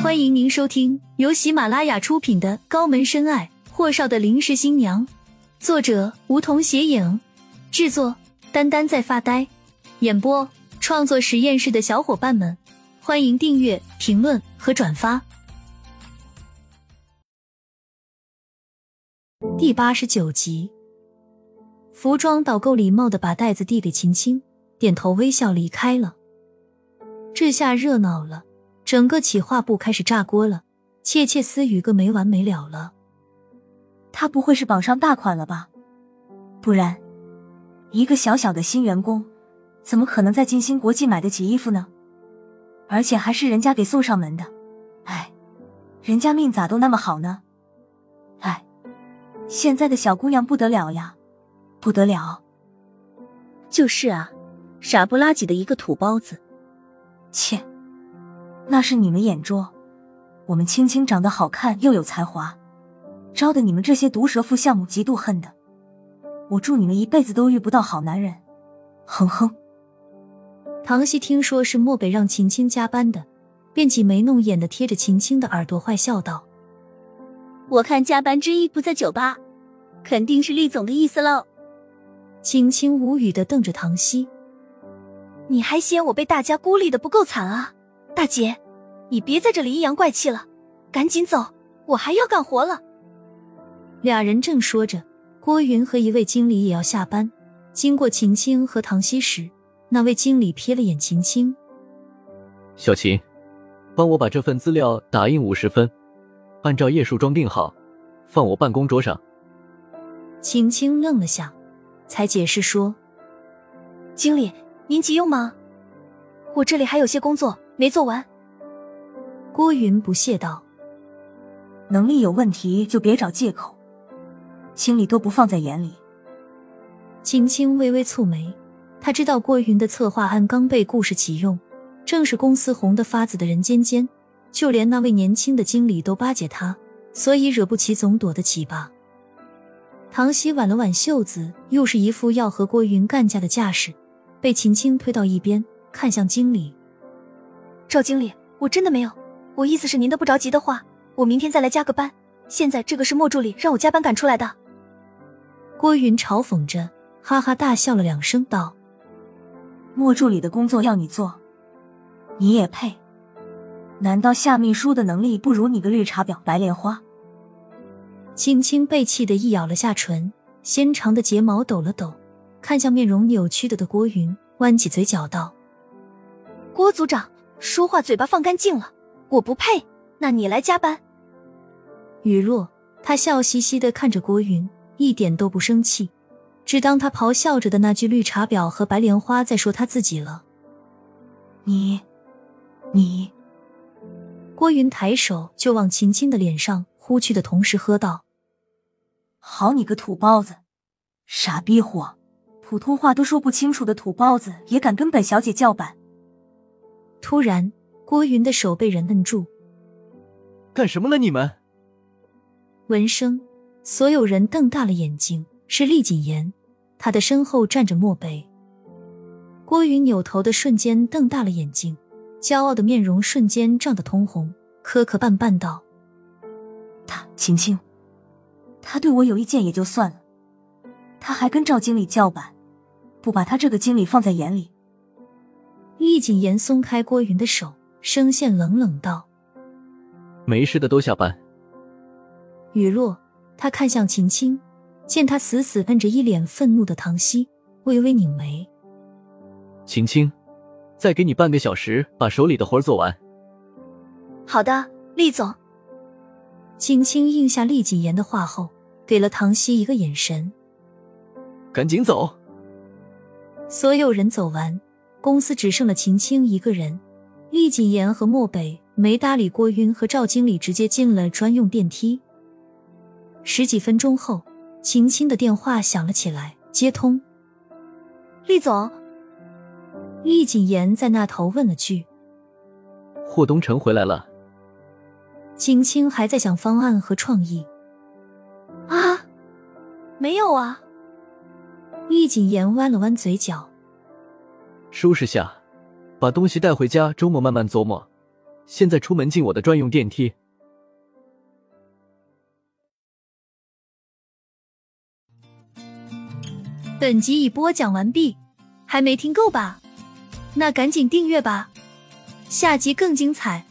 欢迎您收听由喜马拉雅出品的《高门深爱：霍少的临时新娘》，作者梧桐斜影，制作丹丹在发呆，演播创作实验室的小伙伴们，欢迎订阅、评论和转发。第八十九集，服装导购礼貌的把袋子递给秦青，点头微笑离开了。这下热闹了。整个企划部开始炸锅了，窃窃私语个没完没了了。他不会是绑上大款了吧？不然，一个小小的新员工，怎么可能在金星国际买得起衣服呢？而且还是人家给送上门的。哎，人家命咋都那么好呢？哎，现在的小姑娘不得了呀，不得了。就是啊，傻不拉几的一个土包子。切。那是你们眼拙，我们青青长得好看又有才华，招的你们这些毒舌妇项目嫉妒恨的。我祝你们一辈子都遇不到好男人。哼哼。唐熙听说是漠北让秦青加班的，便挤眉弄眼的贴着秦青的耳朵坏笑道：“我看加班之意不在酒吧，肯定是厉总的意思喽。”秦青无语的瞪着唐熙：“你还嫌我被大家孤立的不够惨啊？”大姐，你别在这里阴阳怪气了，赶紧走，我还要干活了。俩人正说着，郭云和一位经理也要下班。经过秦青和唐熙时，那位经理瞥了眼秦青：“小秦，帮我把这份资料打印五十分，按照页数装订好，放我办公桌上。”秦青愣了下，才解释说：“经理，您急用吗？我这里还有些工作。”没做完，郭云不屑道：“能力有问题就别找借口，经理都不放在眼里。”秦青微微蹙眉，他知道郭云的策划案刚被顾氏启用，正是公司红得发紫的人尖尖，就连那位年轻的经理都巴结他，所以惹不起总躲得起吧。唐熙挽了挽袖子，又是一副要和郭云干架的架势，被秦青推到一边，看向经理。赵经理，我真的没有，我意思是您的不着急的话，我明天再来加个班。现在这个是莫助理让我加班赶出来的。郭云嘲讽着，哈哈大笑了两声，道：“莫助理的工作要你做，你也配？难道夏秘书的能力不如你个绿茶婊白莲花？”青青被气得一咬了下唇，纤长的睫毛抖了抖，看向面容扭曲的的郭云，弯起嘴角道：“郭组长。”说话嘴巴放干净了，我不配。那你来加班。雨落，他笑嘻嘻的看着郭云，一点都不生气，只当他咆哮着的那句“绿茶婊”和“白莲花”在说他自己了。你，你。郭云抬手就往秦青的脸上呼去的同时喝道：“好你个土包子，傻逼货，普通话都说不清楚的土包子也敢跟本小姐叫板。”突然，郭云的手被人摁住。干什么了你们？闻声，所有人瞪大了眼睛。是厉谨言，他的身后站着漠北。郭云扭头的瞬间瞪大了眼睛，骄傲的面容瞬间涨得通红，磕磕绊绊道：“他秦青，他对我有意见也就算了，他还跟赵经理叫板，不把他这个经理放在眼里。”厉谨言松开郭云的手，声线冷冷道：“没事的，都下班。”雨落，他看向秦青，见他死死摁着一脸愤怒的唐熙，微微拧眉：“秦青，再给你半个小时，把手里的活做完。”“好的，厉总。”秦青应下厉谨言的话后，给了唐熙一个眼神：“赶紧走。”所有人走完。公司只剩了秦青一个人，厉谨言和漠北没搭理郭云和赵经理，直接进了专用电梯。十几分钟后，秦青的电话响了起来，接通。厉总，厉谨言在那头问了句：“霍东城回来了？”秦青还在想方案和创意。啊，没有啊。厉谨言弯了弯嘴角。收拾下，把东西带回家，周末慢慢琢磨。现在出门进我的专用电梯。本集已播讲完毕，还没听够吧？那赶紧订阅吧，下集更精彩。